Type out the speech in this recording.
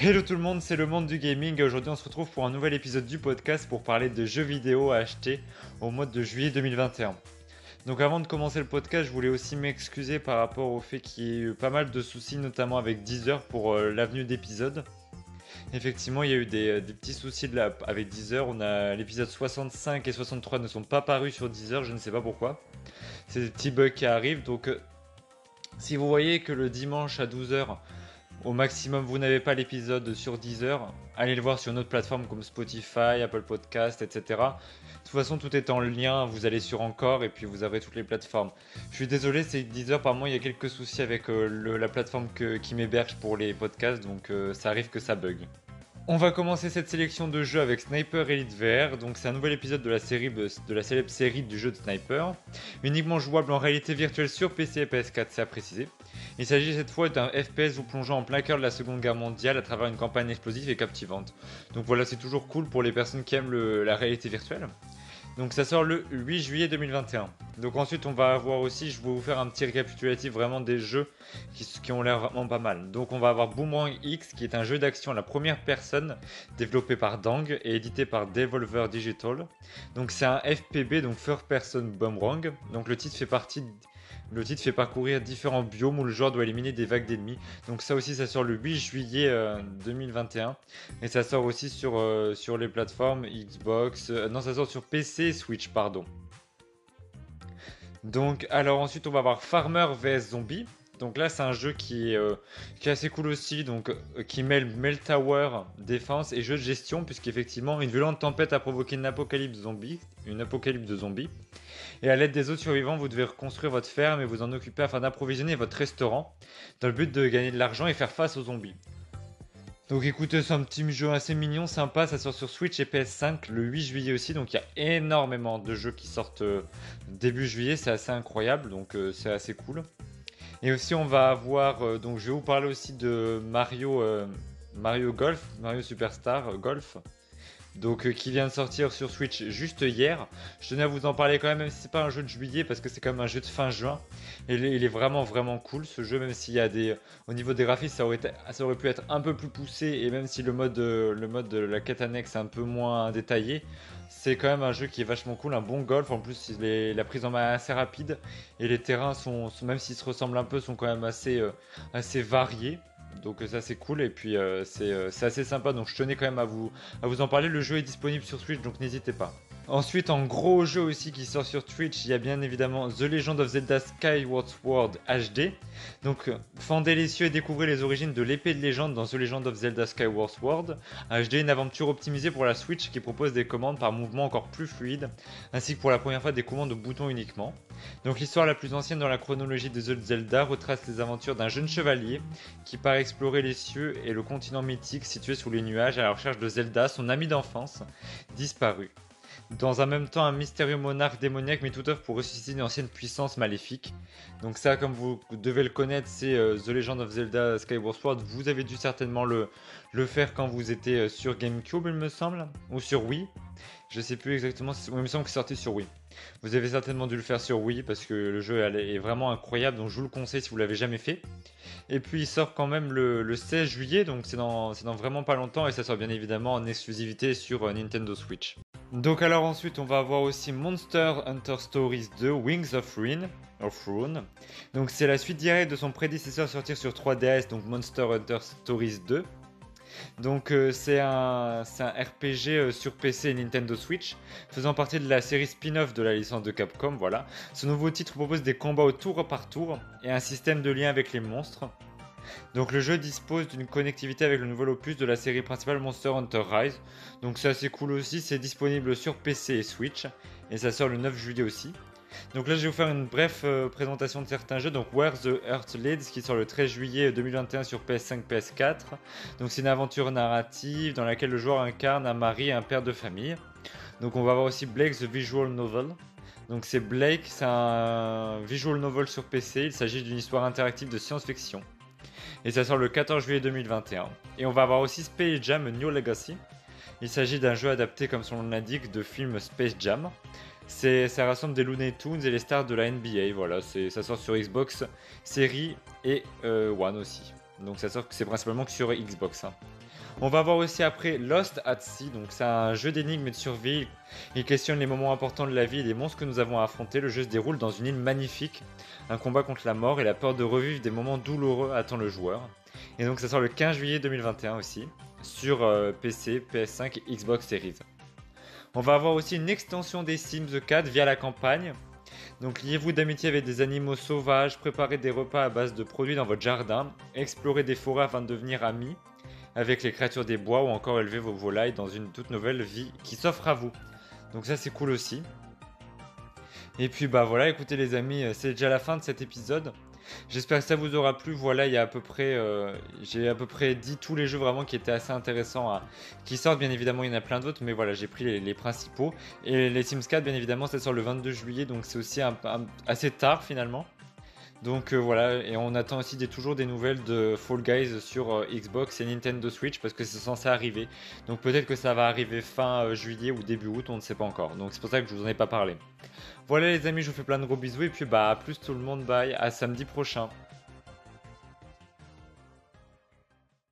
Hello tout le monde, c'est le monde du gaming et aujourd'hui on se retrouve pour un nouvel épisode du podcast pour parler de jeux vidéo à acheter au mois de juillet 2021. Donc avant de commencer le podcast, je voulais aussi m'excuser par rapport au fait qu'il y ait eu pas mal de soucis, notamment avec Deezer pour euh, l'avenue d'épisodes. Effectivement, il y a eu des, euh, petits soucis de avec Deezer. On a l'épisode 65 et 63 ne sont pas parus sur Deezer, je ne sais pas pourquoi. C'est des petits bugs qui arrivent. Donc, euh, si vous voyez que le dimanche à 12h, au maximum, vous n'avez pas l'épisode sur Deezer, allez le voir sur une autre plateforme comme Spotify, Apple Podcast, etc. De toute façon, tout est en lien. Vous allez sur Encore et puis vous aurez toutes les plateformes. Je suis désolé, c'est Deezer. Par moi, il y a quelques soucis avec euh, la plateforme qui m'héberge pour les podcasts, donc euh, ça arrive que ça bug. On va commencer cette sélection de jeux avec Sniper Elite VR. Donc c'est un nouvel épisode de la de la célèbre série du jeu de Sniper, uniquement jouable en réalité virtuelle sur PC et PS4, c'est à préciser. Il s'agit cette fois d'un FPS vous plongeant en plein cœur de la Seconde Guerre mondiale à travers une campagne explosive et captivante. Donc voilà, c'est toujours cool pour les personnes qui aiment la réalité virtuelle. Donc ça sort le 8 juillet 2021. Donc ensuite on va avoir aussi, je vais vous faire un petit récapitulatif vraiment des jeux qui, ont l'air vraiment pas mal. Donc on va avoir Boomerang X qui est un jeu d'action à la première personne développé par Dang et édité par Devolver Digital. Donc c'est un FPB, donc First Person Boomerang. Donc le titre fait partie le titre fait parcourir différents biomes où le joueur doit éliminer des vagues d'ennemis. Donc ça aussi, ça sort le 8 juillet 2021. Euh, et ça sort aussi sur, euh, les plateformes Xbox. Euh, non, ça sort sur PC Switch, pardon. Donc, alors ensuite, on va avoir Farmer vs Zombie. Donc là, c'est un jeu qui est, est, assez cool aussi, donc qui mêle Melt Tower, défense et jeu de gestion, puisqu'effectivement, une violente tempête a provoqué une apocalypse zombie, une apocalypse de zombies. Et à l'aide des autres survivants, vous devez reconstruire votre ferme et vous en occuper afin d'approvisionner votre restaurant dans le but de gagner de l'argent et faire face aux zombies. Donc écoutez, c'est un petit jeu assez mignon, sympa, ça sort sur Switch et PS5 le 8 juillet aussi, donc il y a énormément de jeux qui sortent euh, début juillet, c'est assez incroyable, donc euh, c'est assez cool. Et aussi on va avoir, euh, donc je vais vous parler aussi de Mario, Mario Golf, Mario Superstar Golf, donc euh, qui vient de sortir sur Switch juste hier. Je tenais à vous en parler quand même, même si c'est pas un jeu de juillet, parce que c'est quand même un jeu de fin juin. Et il est vraiment vraiment cool ce jeu, même s'il y a des, au niveau des graphismes, ça aurait, pu être un peu plus poussé, et même si le mode, de la quête annexe est un peu moins détaillé, c'est quand même un jeu qui est vachement cool, un bon golf. En plus, la prise en main est assez rapide et les terrains sont, même s'ils se ressemblent un peu, sont quand même assez, euh, assez variés. Donc ça c'est cool et puis euh, euh, c'est assez sympa donc je tenais quand même à vous, à vous en parler. Le jeu est disponible sur Switch donc n'hésitez pas. Ensuite, en gros jeu aussi qui sort sur Twitch, il y a bien évidemment The Legend of Zelda Skyward Sword HD. Donc, fendez les cieux et découvrez les origines de l'épée de légende dans The Legend of Zelda Skyward Sword HD, une aventure optimisée pour la Switch qui propose des commandes par mouvement encore plus fluides, ainsi que pour la première fois des commandes au bouton uniquement. Donc, l'histoire la plus ancienne dans la chronologie de The Zelda retrace les aventures d'un jeune chevalier qui part explorer les cieux et le continent mythique situé sous les nuages à la recherche de Zelda, son ami d'enfance, disparu. Dans un même temps, un mystérieux monarque démoniaque met tout œuvre pour ressusciter une ancienne puissance maléfique. Donc ça, comme vous devez le connaître, c'est euh, The Legend of Zelda Skyward Sword. Vous avez dû certainement le, le faire quand vous étiez euh, sur GameCube, il me semble, ou sur Wii. Je sais plus exactement, il me semble que c'est sorti sur Wii. Vous avez certainement dû le faire sur Wii parce que le jeu est vraiment incroyable, donc je vous le conseille si vous l'avez jamais fait. Et puis il sort quand même le, 16 juillet, donc c'est dans, dans, vraiment pas longtemps et ça sort bien évidemment en exclusivité sur euh, Nintendo Switch. Donc alors ensuite on va avoir aussi Monster Hunter Stories 2 Wings of Ruin. Ruin. Donc c'est la suite directe de son prédécesseur sortir sur 3DS, donc Monster Hunter Stories 2. Donc euh, c'est un, un, RPG euh, sur PC et Nintendo Switch, faisant partie de la série spin-off de la licence de Capcom, voilà. Ce nouveau titre propose des combats au tour par tour et un système de lien avec les monstres. Donc le jeu dispose d'une connectivité avec le nouvel opus de la série principale Monster Hunter Rise. Donc c'est assez cool aussi, c'est disponible sur PC et Switch. Et ça sort le 9 juillet aussi. Donc là je vais vous faire une brève euh, présentation de certains jeux. Donc Where the Earth Leads qui sort le 13 juillet 2021 sur PS5, PS4. Donc c'est une aventure narrative dans laquelle le joueur incarne un mari et un père de famille. Donc on va avoir aussi Blake the Visual Novel. Donc c'est Blake, c'est un visual novel sur PC. Il s'agit d'une histoire interactive de science-fiction et ça sort le 14 juillet 2021. Et on va avoir aussi Space Jam New Legacy. Il s'agit d'un jeu adapté, comme son nom l'indique, de film Space Jam. Ça rassemble des Looney Tunes et les stars de la NBA. Voilà, ça sort sur Xbox Series et euh, One aussi. Donc ça sort c'est principalement que sur Xbox. Hein. On va voir aussi après Lost at Sea, donc c'est un jeu d'énigmes et de survie. Il questionne les moments importants de la vie et les monstres que nous avons à affronter. Le jeu se déroule dans une île magnifique. Un combat contre la mort et la peur de revivre des moments douloureux attend le joueur. Et donc ça sort le 15 juillet 2021 aussi, sur euh, PC, PS5 et Xbox Series. On va avoir aussi une extension des Sims 4 via la campagne. Donc liez-vous d'amitié avec des animaux sauvages, préparez des repas à base de produits dans votre jardin, explorez des forêts afin de devenir amis avec les créatures des bois ou encore élever vos volailles dans une toute nouvelle vie qui s'offre à vous. Donc ça c'est cool aussi. Et puis bah voilà, écoutez les amis, euh, c'est déjà la fin de cet épisode. J'espère que ça vous aura plu. Voilà, il y a à peu près, euh, j'ai à peu près dit tous les jeux vraiment qui étaient assez intéressants, à, qui sortent. Bien évidemment, il y en a plein d'autres, mais voilà, j'ai pris les, principaux. Et les Sims 4, bien évidemment, ça sort le 22 juillet, donc c'est aussi assez tard finalement. Donc euh, voilà, et on attend aussi toujours des nouvelles de Fall Guys sur euh, Xbox et Nintendo Switch parce que c'est censé arriver. Donc peut-être que ça va arriver fin juillet ou début août, on ne sait pas encore. Donc c'est pour ça que je vous en ai pas parlé. Voilà les amis, je vous fais plein de gros bisous et puis bah à plus tout le monde, bye, à samedi prochain.